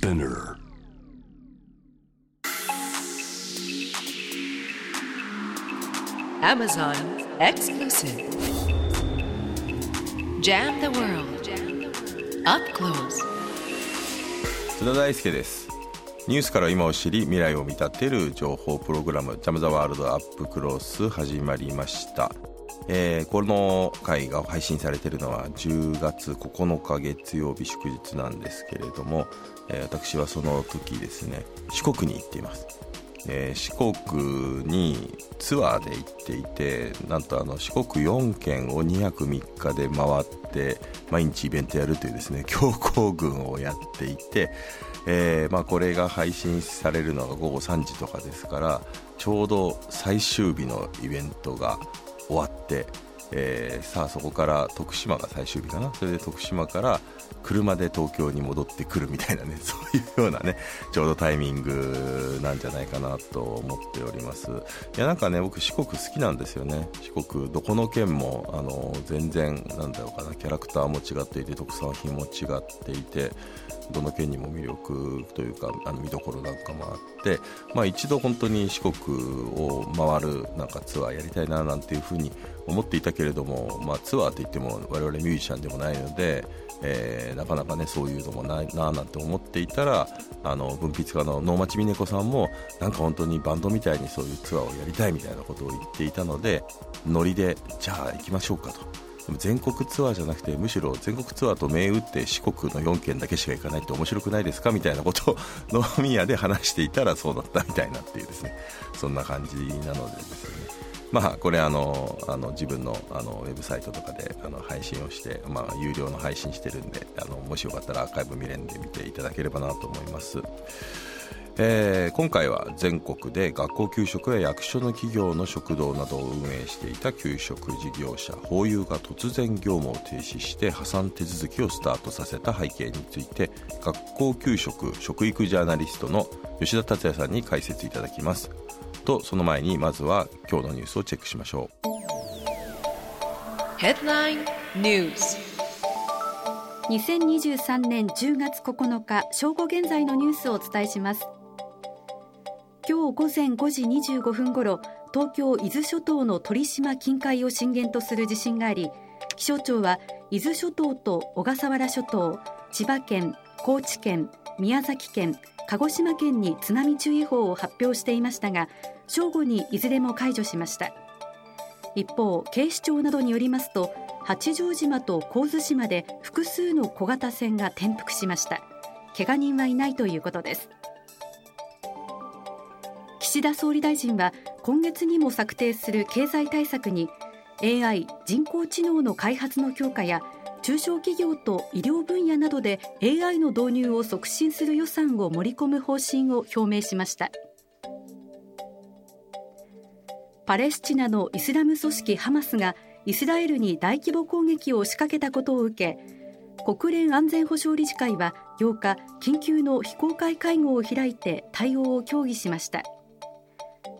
Spinner Amazon exclusive. Jam the world. Up close. 津田大輔ですニュースから今を知り未来を見立てる情報プログラム「ジャム・ザ・ワールド・アップ・クロス」始まりました、えーこの回が配信されているのは10月9日月曜日祝日なんですけれども、えー私はその時ですね四国に行っています。えー四国にツアーで行っていてなんとあの四国4県を2泊3日で回って毎日イベントやるというですね強行軍をやっていて、えーまあ、これが配信されるのが午後3時とかですからちょうど最終日のイベントが終わって、えーさあそこから徳島が最終日かな。それで徳島から車で東京に戻ってくるみたいなね そういうようなねちょうどタイミングなんじゃないかなと思っております。いやなんかね僕四国好きなんですよね。四国どこの県もあの全然なんだろうかな。キャラクターも違っていて特産品も違っていてどの県にも魅力というかあの見どころなんかもあって、まあ、一度本当に四国を回るなんかツアーやりたいななんていうふうに思っていたけれども、まあ、ツアーといっても我々ミュージシャンでもないので、えーなかなかねそういうのもないななんて思っていたらあの文筆家の能町みね子さんもなんか本当にバンドみたいにそういうツアーをやりたいみたいなことを言っていたのでノリでじゃあ行きましょうかと。でも全国ツアーじゃなくてむしろ全国ツアーと銘打って四国の4県だけしか行かないって面白くないですかみたいなことを 飲み屋で話していたらそうだったみたいなっていうですねそんな感じなのでですねまあこれあのあの自分のあのウェブサイトとかであの配信をして、まあ、有料の配信してるんであのもしよかったらアーカイブ見れんで見ていただければなと思います。えー今回は全国で学校給食や役所の企業の食堂などを運営していた給食事業者ホーユーが突然業務を停止して破産手続きをスタートさせた背景について学校給食食育ジャーナリストの吉田達也さんに解説いただきますとその前にまずは今日のニュースをチェックしましょう Headline News. 2023年10月9日正午現在のニュースをお伝えします今日午前5時25分ごろ東京伊豆諸島の鳥島近海を震源とする地震があり気象庁は伊豆諸島と小笠原諸島千葉県高知県宮崎県鹿児島県に津波注意報を発表していましたが正午にいずれも解除しました。一方警視庁などによりますと八丈島と神津島で複数の小型船が転覆しました。怪我人はいないということです。岸田総理大臣は今月にも策定する経済対策に AI 人工知能の開発の強化や中小企業と医療分野などで AI の導入を促進する予算を盛り込む方針を表明しました。パレスチナのイスラム組織ハマスがイスラエルに大規模攻撃を仕掛けたことを受け国連安全保障理事会は8日緊急の非公開会合を開いて対応を協議しました。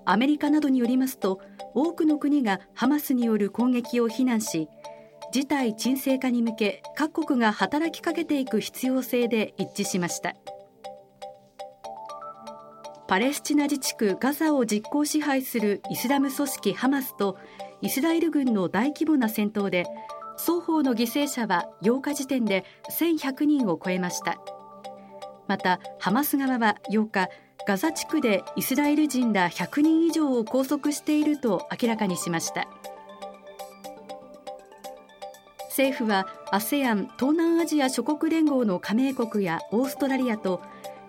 アメリカなどによりますと多くの国がハマスによる攻撃を非難し事態沈静化に向け各国が働きかけていく必要性で一致しました。パレスチナ自治区ガザを実効支配するイスラム組織ハマスとイスラエル軍の大規模な戦闘で双方の犠牲者は8日時点で1100人を超えました。またハマス側は8日ガザ地区でイスラエル人ら100人以上を拘束していると明らかにしました。政府は ASEAN 東南アジア諸国連合の加盟国やオーストラリアと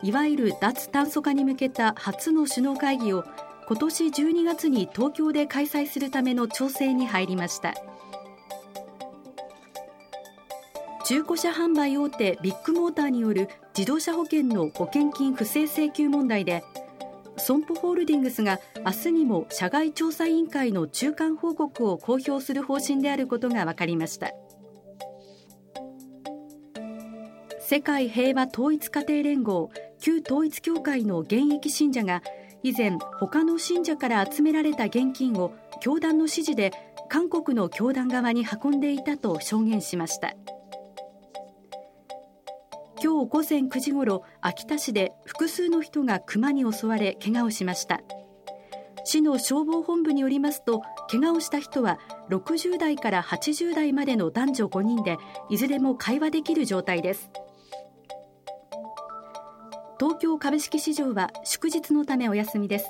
いわゆる脱炭素化に向けた初の首脳会議を今年12月に東京で開催するための調整に入りました。中古車販売大手ビッグモーターによる自動車保険の保険金不正請求問題で損保ホールディングスが明日にも社外調査委員会の中間報告を公表する方針であることが分かりました。世界平和統一家庭連合旧統一教会の現役信者が以前他の信者から集められた現金を教団の指示で韓国の教団側に運んでいたと証言しました。今日午前9時ごろ秋田市で複数の人がクマに襲われ怪我をしました。市の消防本部によりますと怪我をした人は60代から80代までの男女5人でいずれも会話できる状態です。東京株式市場は祝日のためお休みです。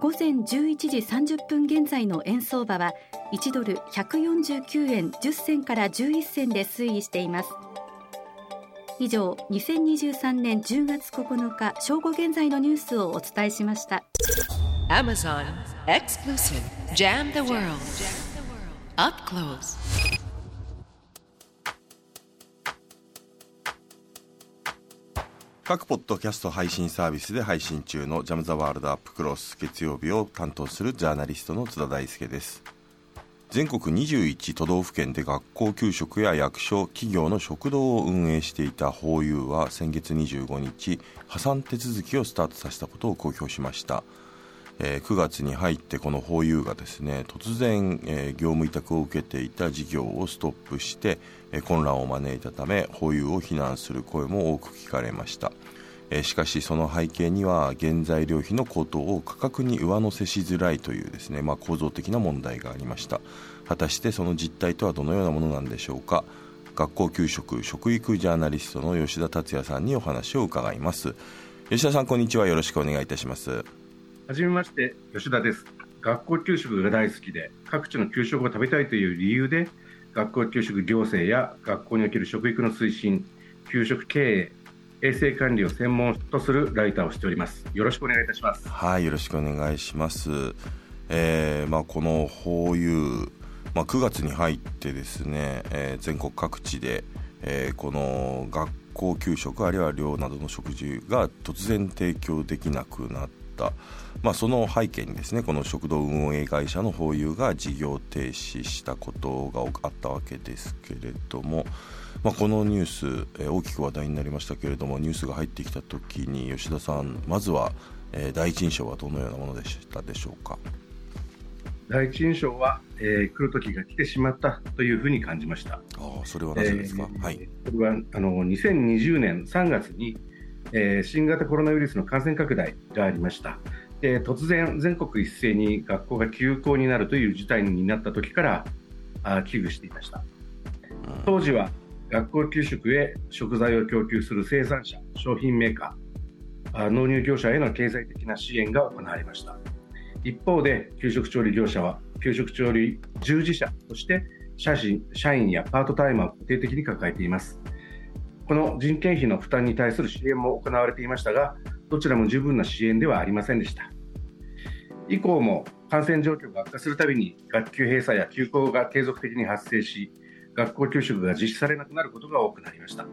午前11時30分現在の円相場は1ドル149円10銭から11銭で推移しています。以上2023年10月9日正午現在のニュースをお伝えしました。Amazon Exclusive Jam the World. Up Close. 各ポッドキャスト配信サービスで配信中のジャム・ザ・ワールド・アップ・クロス月曜日を担当するジャーナリストの津田大輔です。全国21都道府県で学校給食や役所企業の食堂を運営していたホーユーは先月25日破産手続きをスタートさせたことを公表しました。えー、9月に入ってこのホーユーがですね突然、えー、業務委託を受けていた事業をストップして、混乱を招いたためホーユーを非難する声も多く聞かれました、えしかしその背景には原材料費の高騰を価格に上乗せしづらいというですね、まあ、構造的な問題がありました。果たしてその実態とはどのようなものなんでしょうか。学校給食食育ジャーナリストの吉田達也さんにお話を伺います。吉田さんこんにちは。よろしくお願いいたします。はじめまして、吉田です。学校給食が大好きで、各地の給食を食べたいという理由で、学校給食行政や学校における食育の推進、給食経営、衛生管理を専門とするライターをしております。よろしくお願いいたします。はい、よろしくお願いします。えー、まあこのホーユー、まあ9月に入ってですね、えー、全国各地で、えー、この学校給食あるいは寮などの食事が突然提供できなくなっ。まあ、その背景にですねこの食堂運営会社のホーユーが事業停止したことがあったわけですけれども、まあ、このニュース、えー、大きく話題になりましたけれどもニュースが入ってきた時に吉田さんまずは、えー、第一印象はどのようなものでしたでしょうか？第一印象は、えー、来る時が来てしまったというふうに感じました。あそれはなぜですか、えー、はい、これはあの2020年3月に、えー、新型コロナウイルスの感染拡大がありました。で突然、全国一斉に学校が休校になるという事態になった時からあ危惧していました。当時は学校給食へ食材を供給する生産者商品メーカー納入業者への経済的な支援が行われました。一方で給食調理業者は給食調理従事者として社社員やパートタイマーを固定的に抱えています。この人件費の負担に対する支援も行われていましたがどちらも十分な支援ではありませんでした。以降も感染状況が悪化するたびに学級閉鎖や休校が継続的に発生し学校給食が実施されなくなることが多くなりました。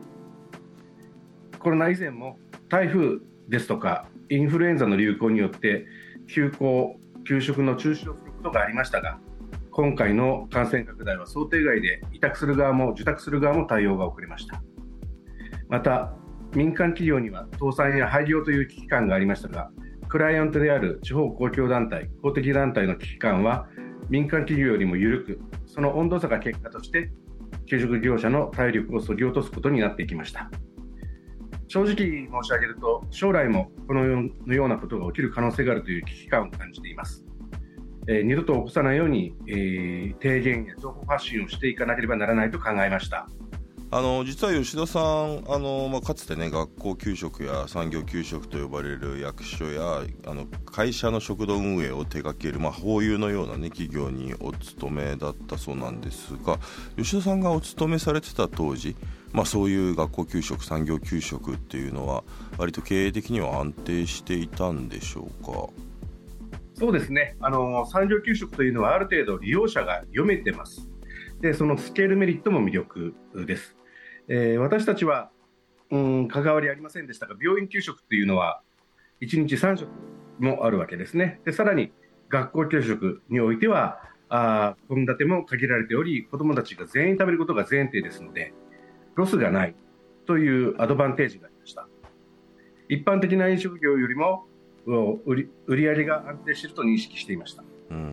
コロナ以前も台風ですとかインフルエンザの流行によって休校給食の中止をすることがありましたが今回の感染拡大は想定外で委託する側も受託する側も対応が遅れました。また民間企業には倒産や廃業という危機感がありましたがクライアントである地方公共団体、公的団体の危機感は民間企業よりも緩く、その温度差が結果として給食業者の体力をそぎ落とすことになっていきました。正直申し上げると、将来もこのようなことが起きる可能性があるという危機感を感じています。えー、二度と起こさないように、えー、提言や情報発信をしていかなければならないと考えました。あの実は吉田さんあの、まあ、かつてね学校給食や産業給食と呼ばれる役所やあの会社の食堂運営を手掛ける、まあ、ホーユーのような、ね、企業にお勤めだったそうなんですが吉田さんがお勤めされてた当時、まあ、そういう学校給食産業給食っていうのは割と経営的には安定していたんでしょうか？そうですね。あの産業給食というのはある程度利用者が読めてます。でそのスケールメリットも魅力です。えー、私たちは、うん、関わりありませんでしたが、病院給食っていうのは、1日3食もあるわけですね。で、さらに、学校給食においては、献立も限られており、子どもたちが全員食べることが前提ですので、ロスがないというアドバンテージがありました。一般的な飲食業よりも、売り売り上げが安定していると認識していました。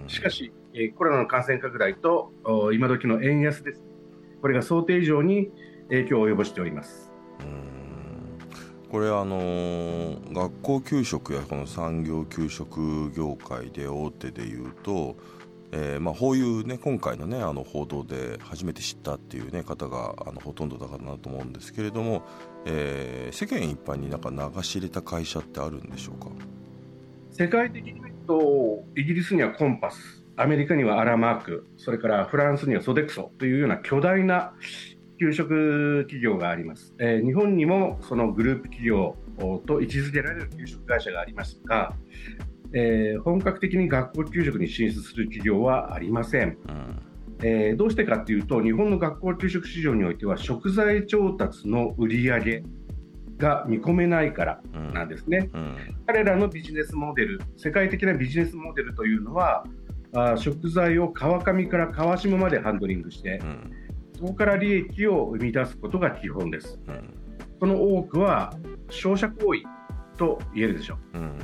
しかし、コロナの感染拡大と今時の円安です。これが想定以上に影響を及ぼしております。これあのー学校給食やこの産業給食業界で大手でいうと、えーまあ、こういうね今回のねあの報道で初めて知ったっていうね方があのほとんどだかなと思うんですけれども、えー世間一般になんか流し入れた会社ってあるんでしょうか？世界的に見ると、イギリスにはコンパス、アメリカにはアラマーク、それからフランスにはソデクソというような巨大な給食企業があります。えー日本にもそのグループ企業と位置づけられる給食会社がありますが、えー本格的に学校給食に進出する企業はありません。うんえーどうしてかというと、日本の学校給食市場においては食材調達の売り上げが見込めないからうんなんですね。うん彼らのビジネスモデル、世界的なビジネスモデルというのは、あー食材を川上から川下までハンドリングしてう、んそこから利益を生み出すことが基本です。うんその多くは商社行為と言えるでしょう。うん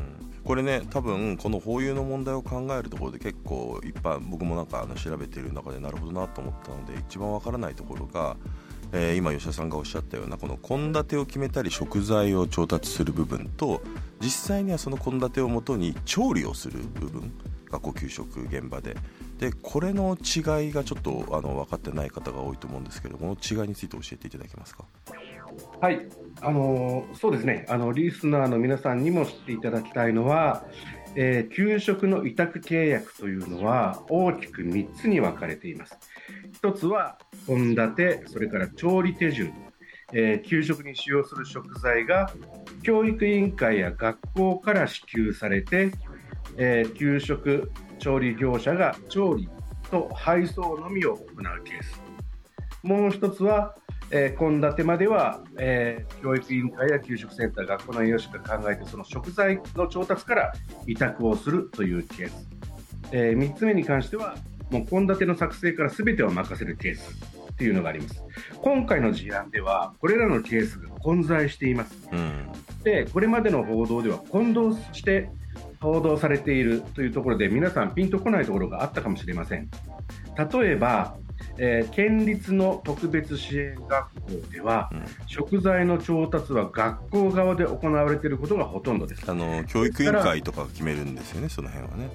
これね多分この法有の問題を考えるところで結構いっぱい僕もなんかあの調べてる中でなるほどなと思ったので一番わからないところが、えー今吉田さんがおっしゃったようなこの献立を決めたり食材を調達する部分と実際にはその献立をもとに調理をする部分学校給食現場ででこれの違いがちょっとあの分かってない方が多いと思うんですけどこの違いについて教えていただけますか？はい、あのそうですねあの、リスナーの皆さんにも知っていただきたいのは、えー給食の委託契約というのは大きく3つに分かれています。1つは献立、それから調理手順、えー給食に使用する食材が教育委員会や学校から支給されて、えー給食調理業者が調理と配送のみを行うケース。もう一つはえー献立までは、えー教育委員会や給食センター、学校の栄養士が考えて、その食材の調達から委託をするというケース。え3つ目に関しては、もう献立の作成から全てを任せるケースっていうのがあります。今回の事案では、これらのケースが混在しています。うんで、これまでの報道では混同して報道されているというところで、皆さんピンとこないところがあったかもしれません。例えば、えー県立の特別支援学校では、うん食材の調達は学校側で行われていることがほとんどです。あの教育委員会とかが決めるんですよねその辺はね。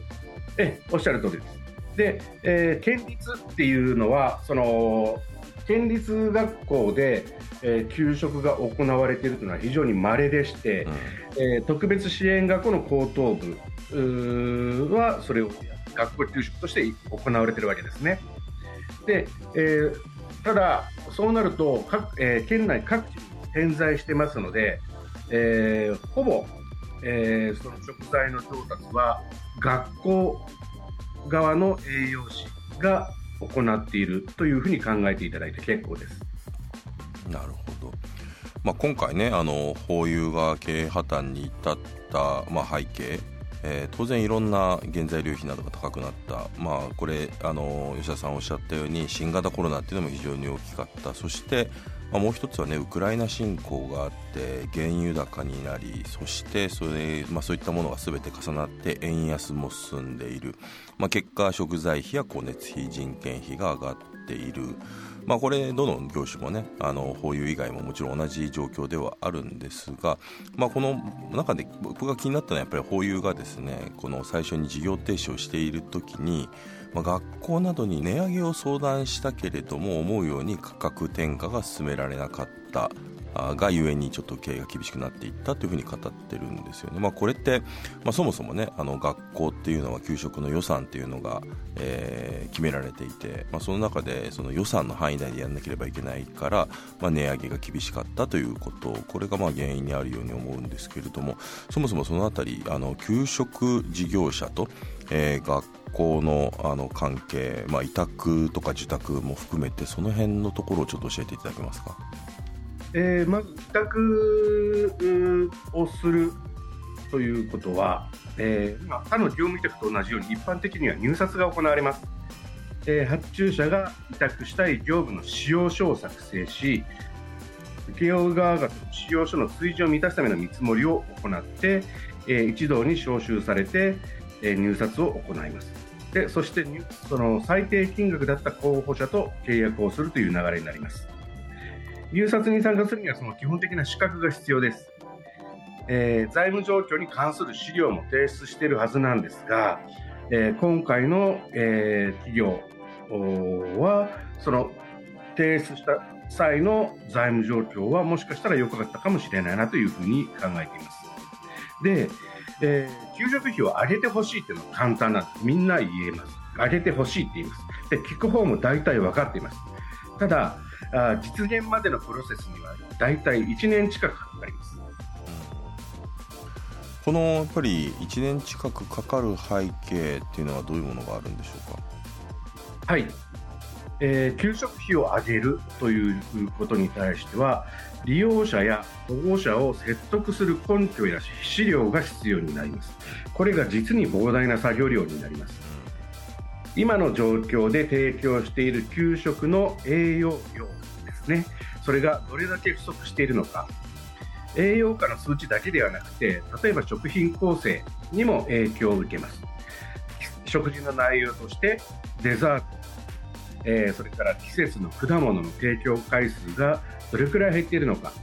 ええおっしゃる通りです。で、えー県立っていうのは、その県立学校で、えー給食が行われているというのは非常に稀でして、うんえー特別支援学校の高等部はそれを学校給食として行われているわけですね。で、えーただ、そうなると各、えー県内各地に点在してますので、えーほぼ、えーその食材の調達は学校側の栄養士が行っているというふうに考えていただいて結構です。なるほど、まあ、今回ねあのホーユーが経営破綻に至った、まあ、背景、えー当然いろんな原材料費などが高くなった、まあ、これあの吉田さんおっしゃったように新型コロナっていうのも非常に大きかったそして、まあ、もう一つはねウクライナ侵攻があって原油高になりそしてそれ、まあ、そういったものが全て重なって円安も進んでいる、まあ、結果食材費や光熱費人件費が上がっている。まあ、これどの業種もねあの保有以外ももちろん同じ状況ではあるんですが、まあ、この中で僕が気になったのはやっぱり保有がですねこの最初に事業停止をしている時に、まあ、学校などに値上げを相談したけれども思うように価格転嫁が進められなかった。がゆえにちょっと経営が厳しくなっていったというふうに語ってるんですよね。まあ、これって、まあ、そもそもねあの学校っていうのは給食の予算っていうのが、えー決められていて、まあ、その中でその予算の範囲内でやらなければいけないから、まあ、値上げが厳しかったということこれがまあ原因にあるように思うんですけれどもそもそもそのあたりあの給食事業者と、えー学校のあの関係、まあ、委託とか受託も含めてその辺のところをちょっと教えていただけますか？えーまず、帰宅をするということは、えー他の業務委託と同じように一般的には入札が行われます。えー発注者が委託したい業務の使用書を作成し、請負側が使用書の水準を満たすための見積もりを行って、えー一堂に招集されて、え入札を行います。でそしてその最低金額だった候補者と契約をするという流れになります。入札に参加するにはその基本的な資格が必要です。えー財務状況に関する資料も提出しているはずなんですが、えー今回の、えー企業はその提出した際の財務状況はもしかしたら良かったかもしれないなというふうに考えています。で、えー給食費を上げてほしいっていうのは簡単なんです。みんな言えます。上げてほしいって言います。で、聞く方も大体分かっています。ただ、あー実現までのプロセスには大体1年近くかかります。このやっぱり1年近くかかる背景っていうのはどういうものがあるんでしょうか？はい、えー給食費を上げるということに対しては利用者や保護者を説得する根拠や資料が必要になります。これが実に膨大な作業量になります今の状況で提供している給食の栄養量ですね。それがどれだけ不足しているのか。栄養価の数値だけではなくて例えば食品構成にも影響を受けます。食事の内容としてデザート、えーそれから季節の果物の提供回数がどれくらい減っているのか、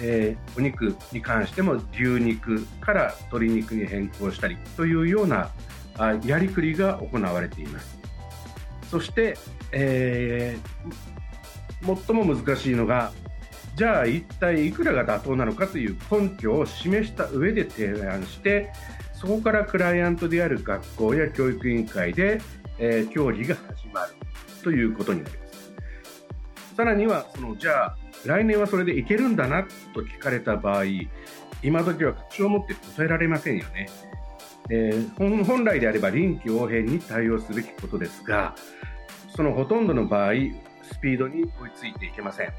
えーお肉に関しても牛肉から鶏肉に変更したりというようなやりくりが行われていますそして、えー最も難しいのがじゃあ一体いくらが妥当なのかという根拠を示した上で提案してそこからクライアントである学校や教育委員会で、えー協議が始まるということになります。さらにはそのじゃあ来年はそれでいけるんだなと聞かれた場合今時は確証を持って答えられませんよね。えー本来であれば臨機応変に対応すべきことですがそのほとんどの場合スピードに追いついていけません。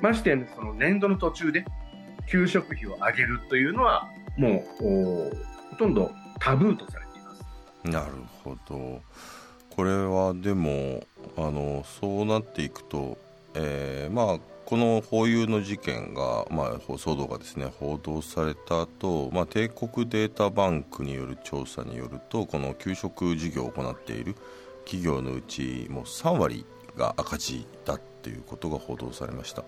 ましてその年度の途中で給食費を上げるというのはもうほとんどタブーとされています。なるほどこれはでもあのそうなっていくと、えーまあこのホーユーの事件が、まあ、騒動がですね報道された後、まあ帝国データバンクによる調査によるとこの給食事業を行っている企業のうちもう3割が赤字だっていうことが報道されました、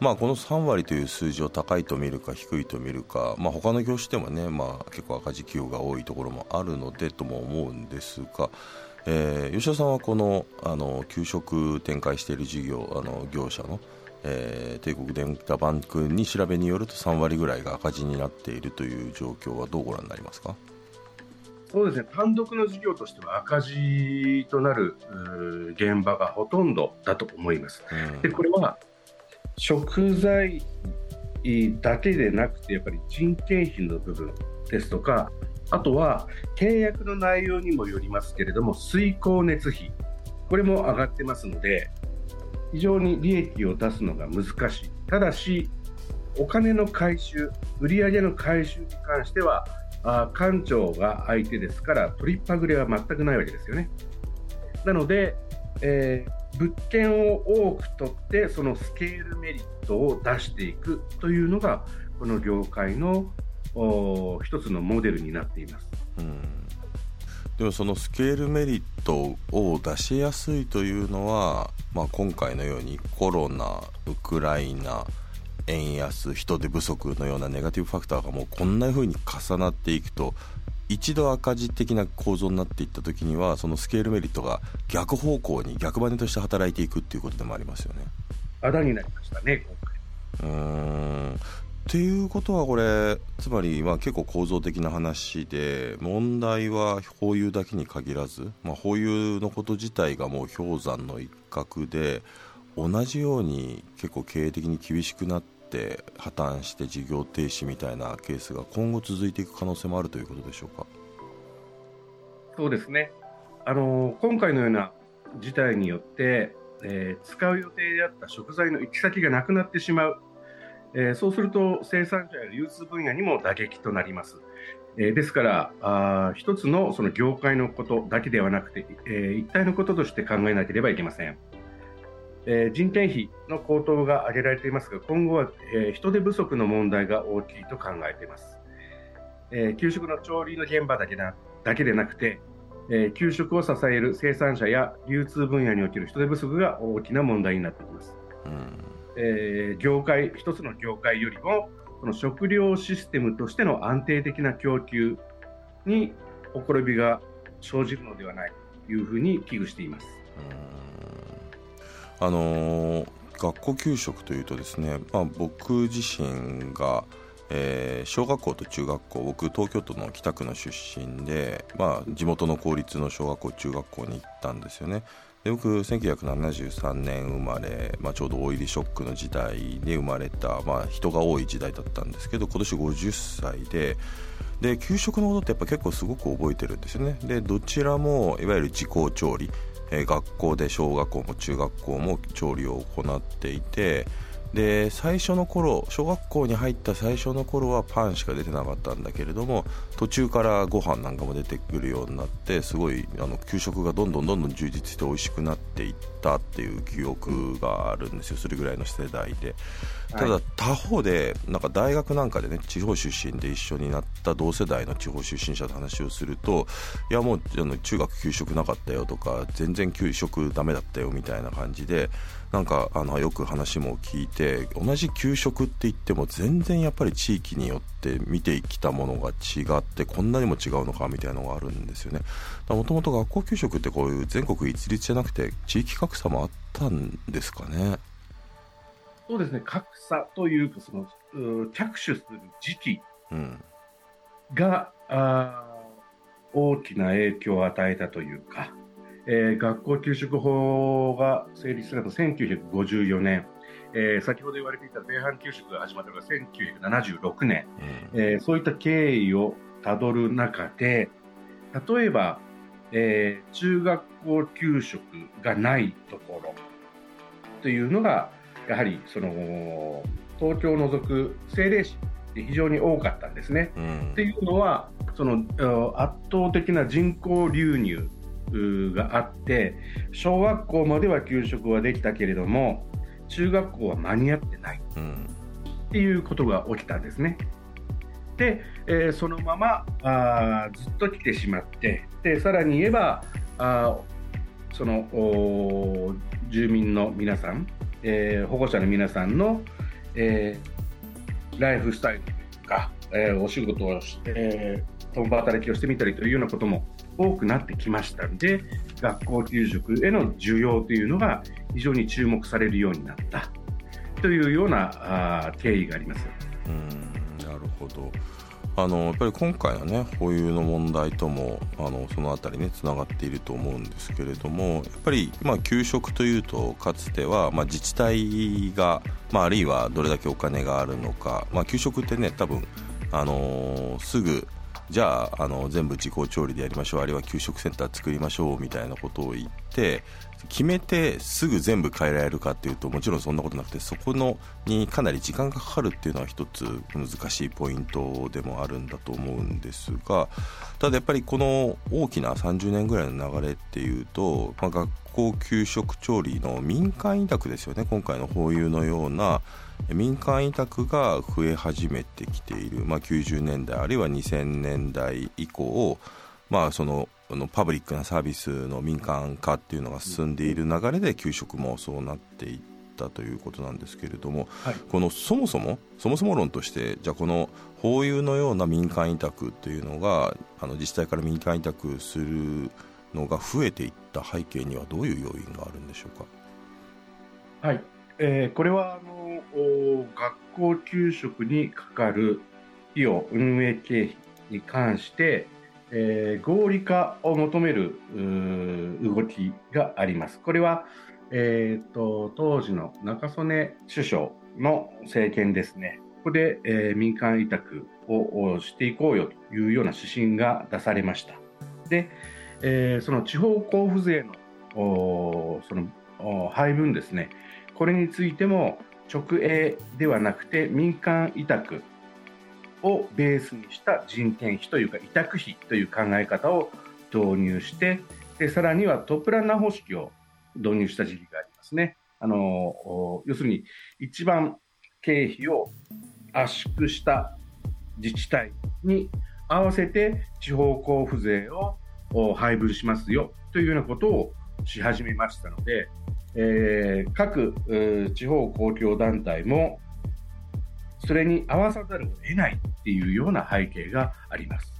まあ、この3割という数字を高いと見るか低いと見るか、まあ、他の業種でもね、まあ、結構赤字企業が多いところもあるのでとも思うんですが、えー吉田さんはこのあの給食展開している事業あの業者の、えー帝国データバンクに調べによると3割ぐらいが赤字になっているという状況はどうご覧になりますか？そうですね。単独の事業としては赤字となる現場がほとんどだと思います。うん。でこれは食材だけでなくてやっぱり人件費の部分ですとかあとは契約の内容にもよりますけれども水光熱費。これも上がってますので非常に利益を出すのが難しい。ただしお金の回収売上の回収に関してはあ官庁が相手ですから取りっぱぐれは全くないわけですよね。なので、えー物件を多く取ってそのスケールメリットを出していくというのがこの業界のおー一つのモデルになっています。うん。でもそのスケールメリットを出しやすいというのは、まあ、今回のようにコロナウクライナ円安人手不足のようなネガティブファクターがもうこんな風に重なっていくと一度赤字的な構造になっていった時にはそのスケールメリットが逆方向に逆バネとして働いていくっていうことでもありますよね。あだになりましたね、今回。うーんっていうことはこれつまりまあ結構構造的な話で問題はホーユーだけに限らず、まあ、ホーユーのこと自体がもう氷山の一角で同じように結構経営的に厳しくなって破綻して事業停止みたいなケースが今後続いていく可能性もあるということでしょうか？そうですね。あの今回のような事態によって、えー使う予定であった食材の行き先がなくなってしまう。えそうすると生産者や流通分野にも打撃となります。えですからあ一つのその業界のことだけではなくて、え一体のこととして考えなければいけません。え人件費の高騰が挙げられていますが、今後は、え人手不足の問題が大きいと考えています。え給食の調理の現場だけなだけでなくて、え給食を支える生産者や流通分野における人手不足が大きな問題になってきます。うんえー業界一つの業界よりもその食料システムとしての安定的な供給にほころびが生じるのではないというふうに危惧しています。あのー、学校給食というとですね、まあ、僕自身が、えー、小学校と中学校僕東京都の北区の出身で、まあ、地元の公立の小学校中学校に行ったんですよね僕1973年生まれ、まあ、ちょうどオイルショックの時代に生まれた、まあ、人が多い時代だったんですけど今年50歳でで給食のことってやっぱ結構すごく覚えてるんですよね。でどちらもいわゆる自己調理、えー、学校で小学校も中学校も調理を行っていてで最初の頃小学校に入った最初の頃はパンしか出てなかったんだけれども途中からご飯なんかも出てくるようになってすごいあの給食がどんどんどんどん充実して美味しくなっていったっていう記憶があるんですよ。それぐらいの世代で。ただ他方でなんか大学なんかでね地方出身で一緒になった同世代の地方出身者と話をするといやもうあの中学給食なかったよとか全然給食ダメだったよみたいな感じでなんかあのよく話も聞いて同じ給食って言っても全然やっぱり地域によって見てきたものが違ってこんなにも違うのかみたいなのがあるんですよね。もともと学校給食ってこういう全国一律じゃなくて地域格差もあったんですかね？そうですね。格差というかその着手する時期が、うん、あ大きな影響を与えたというかえー、学校給食法が成立したのが1954年、えー、先ほど言われていた米飯給食が始まったのが1976年、うん、えー、そういった経緯をたどる中で例えば、えー、中学校給食がないところというのがやはりその東京を除く政令市で非常に多かったんですね。うん、っていうのはその圧倒的な人口流入があって小学校までは給食はできたけれども中学校は間に合ってないっていうことが起きたんですね。で、えー、そのままあずっと来てしまってでさらに言えばあその住民の皆さん、えー、保護者の皆さんの、えー、ライフスタイルというか、え、お仕事をして、共働きをしてみたりというようなことも多くなってきましたので学校給食への需要というのが非常に注目されるようになったというようなあ経緯があります。うんなるほどあのやっぱり今回のね保有の問題ともあのその辺りねつながっていると思うんですけれどもやっぱり、まあ、給食というとかつては、まあ、自治体が、まあ、あるいはどれだけお金があるのか、まあ、給食ってね多分あのー、すぐじゃああの全部自己調理でやりましょう。あるいは給食センター作りましょうみたいなことを言って決めてすぐ全部変えられるかっていうともちろんそんなことなくてそこのにかなり時間がかかるっていうのは一つ難しいポイントでもあるんだと思うんですがただやっぱりこの大きな30年ぐらいの流れっていうと、まあ、学校給食調理の民間委託ですよね。今回のホーユーのような民間委託が増え始めてきている、まあ、90年代あるいは2000年代以降、まあ、そののパブリックなサービスの民間化っていうのが進んでいる流れで給食もそうなっていったということなんですけれども、はい、このそもそもそもそも論としてじゃあこの法有のような民間委託というのがあの自治体から民間委託するのが増えていった背景にはどういう要因があるんでしょうか？はい、えー、これはあの学校給食にかかる費用運営経費に関して、えー、合理化を求める動きがあります。これは、えーと、当時の中曽根首相の政権ですね。ここで、えー、民間委託をしていこうよというような指針が出されました。で、えー、その地方交付税のその配分ですね。これについても直営ではなくて民間委託をベースにした人件費というか委託費という考え方を導入してでさらにはトップランナー方式を導入した時期がありますね。あの要するに一番経費を圧縮した自治体に合わせて地方交付税を配分しますよというようなことをし始めましたので、えー、各、地方公共団体もそれに合わさざるを得ないっていうような背景があります。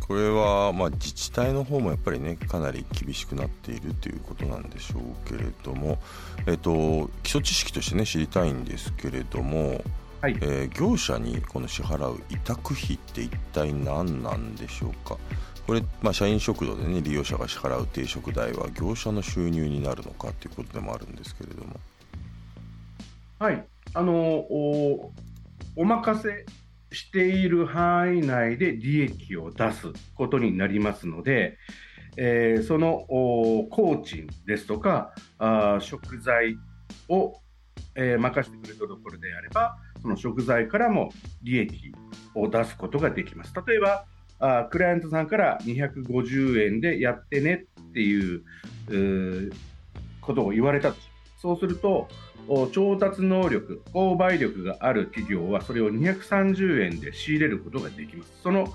これは、まあ、自治体の方もやっぱりねかなり厳しくなっているということなんでしょうけれども、えっと、基礎知識としてね知りたいんですけれども、はいえー業者にこの支払う委託費って一体何なんでしょうか？これ、まあ、社員食堂でね利用者が支払う定食代は業者の収入になるのかということでもあるんですけれどもはい、あのおお任せしている範囲内で利益を出すことになりますので、えーその工賃ですとかあ食材を、えー任せてくれたところであれば、その食材からも利益を出すことができます。例えば、あクライアントさんから250円でやってねっていうことを言われたとそうすると、調達能力、購買力がある企業はそれを230円で仕入れることができます。その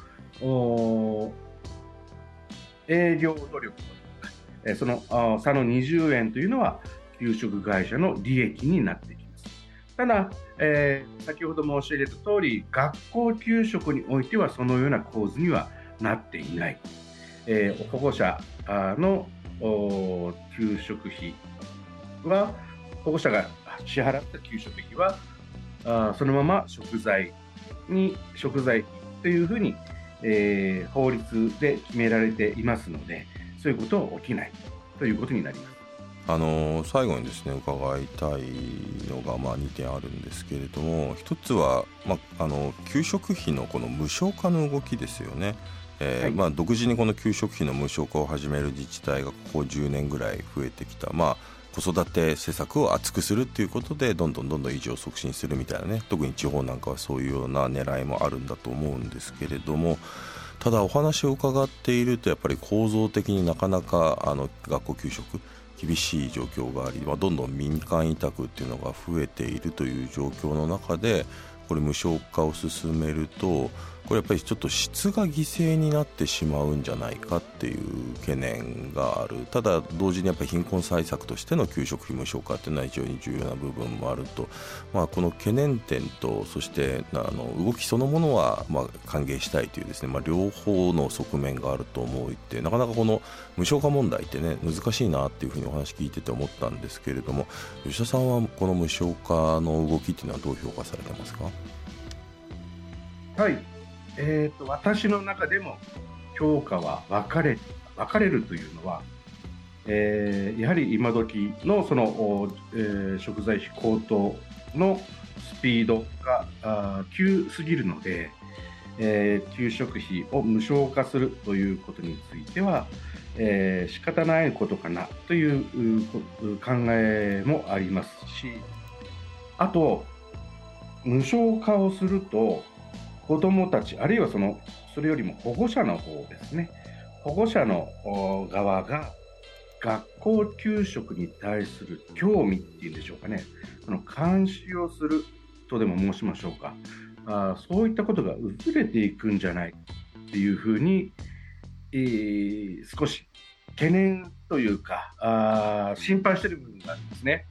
営業努力、その差の20円というのは、給食会社の利益になってきます。ただ、えー先ほど申し上げた通り、学校給食においてはそのような構図にはなっていない。えー保護者の給食費は、保護者が支払った給食費は、あそのまま食材に、食材費というふうに、えー法律で決められていますので、そういうことは起きないということになります。あの最後にですね伺いたいのが、まあ、2点あるんですけれども一つは、まあ、あの給食費のこの無償化の動きですよね。えーはいまあ、独自にこの給食費の無償化を始める自治体がここ10年ぐらい増えてきた、まあ、子育て施策を厚くするっていうことでどんどんどんどん維持を促進するみたいなね特に地方なんかはそういうような狙いもあるんだと思うんですけれどもただお話を伺っているとやっぱり構造的になかなかあの学校給食厳しい状況があり、まあ、どんどん民間委託っていうのが増えているという状況の中でこれ無償化を進めるとこれやっぱりちょっと質が犠牲になってしまうんじゃないかっていう懸念がある。ただ同時にやっぱり貧困対策としての給食費無償化っていうのは非常に重要な部分もあると、まあ、この懸念点とそしてあの動きそのものはまあ歓迎したいというですね、まあ、両方の側面があると思うってなかなかこの無償化問題ってね難しいなっていうふうにお話聞いてて思ったんですけれども吉田さんはこの無償化の動きっていうのはどう評価されてますか？はい、えー、と私の中でも評価は分かれ分かれるというのは、えーやはり今時のその、おえー食材費高騰のスピードがあー急すぎるので、えー給食費を無償化するということについては、えー仕方ないことかなというう考えもありますしあと無償化をすると子どもたちあるいはそのそれよりも保護者の方ですね。保護者の側が学校給食に対する興味っていうんでしょうかね。その監視をするとでも申しましょうか。あそういったことが薄れていくんじゃないっていうふうに、えー少し懸念というかあ心配してる部分があるんですね。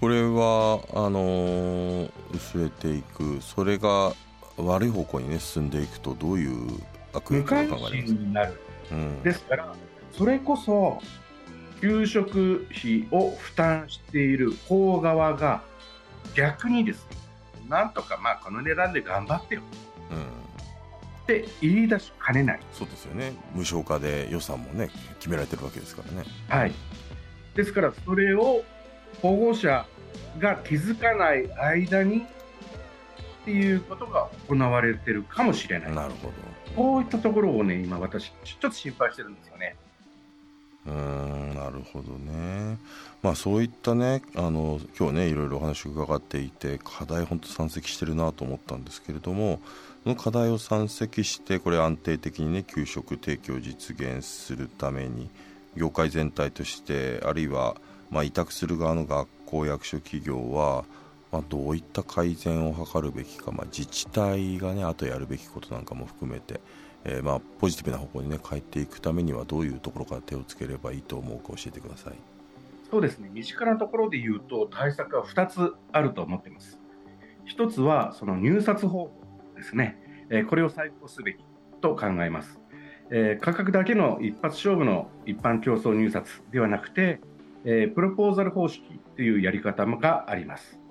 これはあのー薄れていく。それが悪い方向にね進んでいくとどういう悪影響が考えますなるうんですから、それこそ給食費を負担している方側が逆にですね、なんとかまあこの値段で頑張ってよ。うん。って言い出しかねない。そうですよね。無償化で予算もね決められてるわけですからね。はい。ですから、それを保護者が気づかない間にっていうことが行われてるかもしれない。なるほどこういったところをね、今私、ちょっと心配してるんですよね。うーんなるほどねまあそういったねあの今日ねいろいろお話を伺っていて課題本当山積してるなと思ったんですけれどもその課題を山積してこれ安定的にね給食提供を実現するために業界全体としてあるいはまあ委託する側の学校役所企業はまあ、どういった改善を図るべきか、まあ、自治体がねあとやるべきことなんかも含めて、えーまあ、ポジティブな方向にね変えていくためにはどういうところから手をつければいいと思うか教えてください。そうですね、身近なところで言うと、対策は2つあると思っています。一つはその入札方法ですね、えこれを再考すべきと考えます、え価格だけの一発勝負の一般競争入札ではなくて、えプロポーザル方式というやり方があります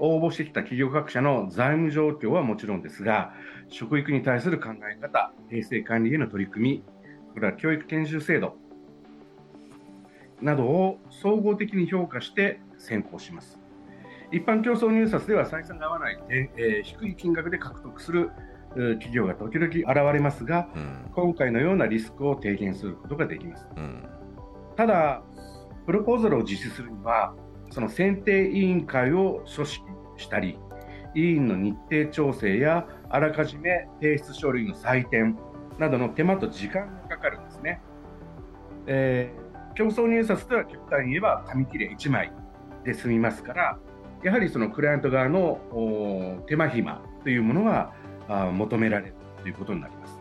応募してきた企業各社の財務状況はもちろんですが、食育に対する考え方、衛生管理への取り組み、これは教育研修制度などを総合的に評価して選考します。一般競争入札では採算が合わない、えー、低い金額で獲得する企業が時々現れますが、うん、今回のようなリスクを低減することができます。うん、ただ、プロポーザルを実施するには、その選定委員会を組織したり、委員の日程調整やあらかじめ提出書類の採点などの手間と時間がかかるんですね。えー、競争入札では極端に言えば紙切れ1枚で済みますから、やはりそのクライアント側の手間暇というものが求められるということになります。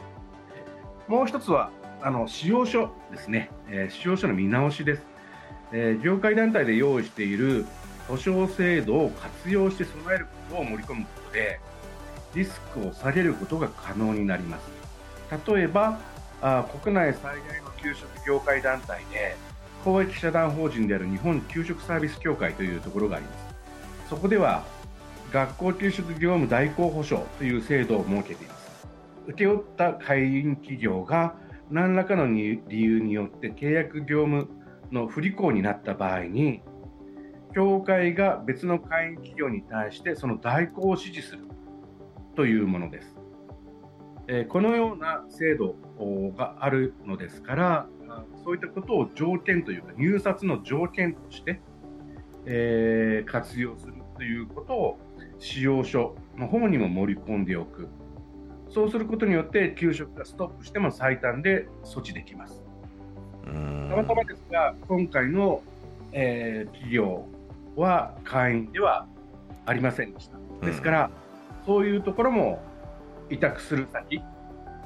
もう一つはあの使用書ですね、えー、使用書の見直しです。えー、業界団体で用意している保証制度を活用して備えることを盛り込むことで、リスクを下げることが可能になります。例えば、あ国内最大の給食業界団体で、公益社団法人である日本給食サービス協会というところがあります。そこでは、学校給食業務代行保証という制度を設けています。請け負った会員企業が何らかの理由によって契約業務の不履行になった場合に、協会が別の会員企業に対してその代行を指示するというものです。えこのような制度があるのですから、そういったことを条件というか、入札の条件として、え、活用するということを使用書の方にも盛り込んでおく。そうすることによって、給食がストップしても最短で措置できます。たまたまですが、今回の、えー、企業は会員ではありませんでした。ですから、うん、そういうところも委託する先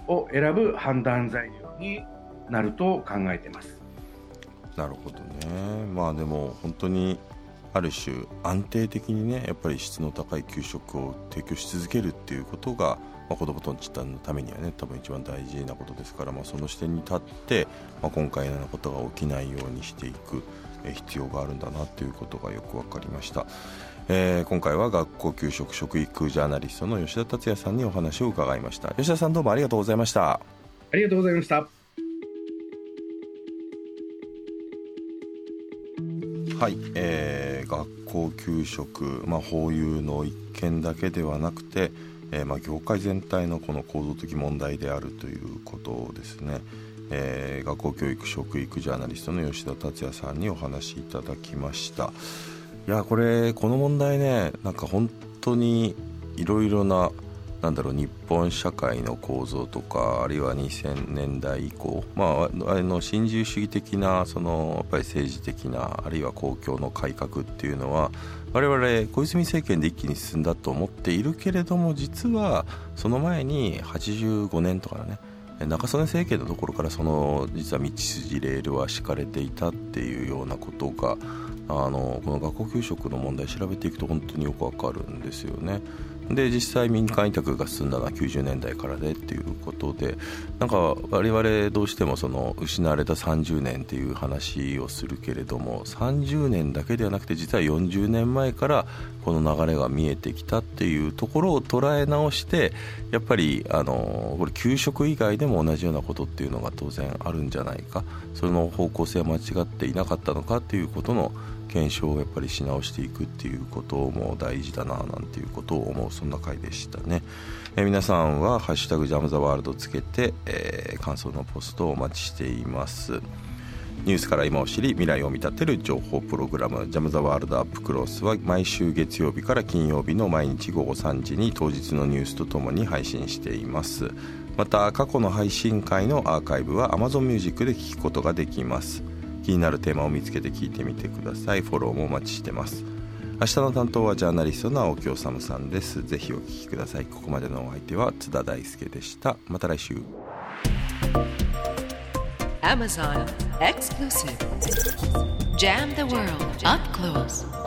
を選ぶ判断材料になると考えてます。なるほどね。まあでも本当にある種安定的にねやっぱり質の高い給食を提供し続けるっていうことが、まあ、子どもたちのためにはね多分一番大事なことですから、まあ、その視点に立って、まあ、今回のようなことが起きないようにしていく必要があるんだなということがよく分かりました、えー、今回は学校給食食育ジャーナリストの吉田達也さんにお話を伺いました。吉田さんどうもありがとうございました。ありがとうございました。はい、えー、学校給食、まあ、法有の一件だけではなくて、えーまあ、業界全体のこの構造的問題であるということですね、えー、学校教育食育ジャーナリストの吉田達也さんにお話しいただきました。いやこれこの問題ねなんか本当にいろいろななんだろう日本社会の構造とかあるいは2000年代以降、まあ、あの新自由主義的なそのやっぱり政治的なあるいは公共の改革っていうのは我々小泉政権で一気に進んだと思っているけれども実はその前に85年とかね中曽根政権のところからその実は道筋レールは敷かれていたっていうようなことがあのこの学校給食の問題調べていくと本当によくわかるんですよね。で実際民間委託が進んだのは90年代からでっていうことでなんか我々どうしてもその失われた30年っていう話をするけれども30年だけではなくて実は40年前からこの流れが見えてきたっていうところを捉え直してやっぱりあのこれ給食以外でも同じようなことっていうのが当然あるんじゃないか。その方向性は間違っていなかったのかっていうことの検証をやっぱりし直していくっていうことも大事だななんていうことを思うそんな回でしたね、えー、皆さんは「ハッシュタグジャム・ザ・ワールド」つけて、えー、感想のポストをお待ちしています。ニュースから今を知り未来を見立てる情報プログラム「ジャム・ザ・ワールド・アップ・クロス」は毎週月曜日から金曜日の毎日午後3時に当日のニュースとともに配信しています。また過去の配信会のアーカイブは Amazon Music で聴くことができます。気になるテーマを見つけて聞いてみてください。フォローもお待ちしてます。明日の担当はジャーナリストの青木治さんです。ぜひお聞きください。ここまでのお相手は津田大輔でした。また来週。Amazon Exclusive. Jam the World. Up Close.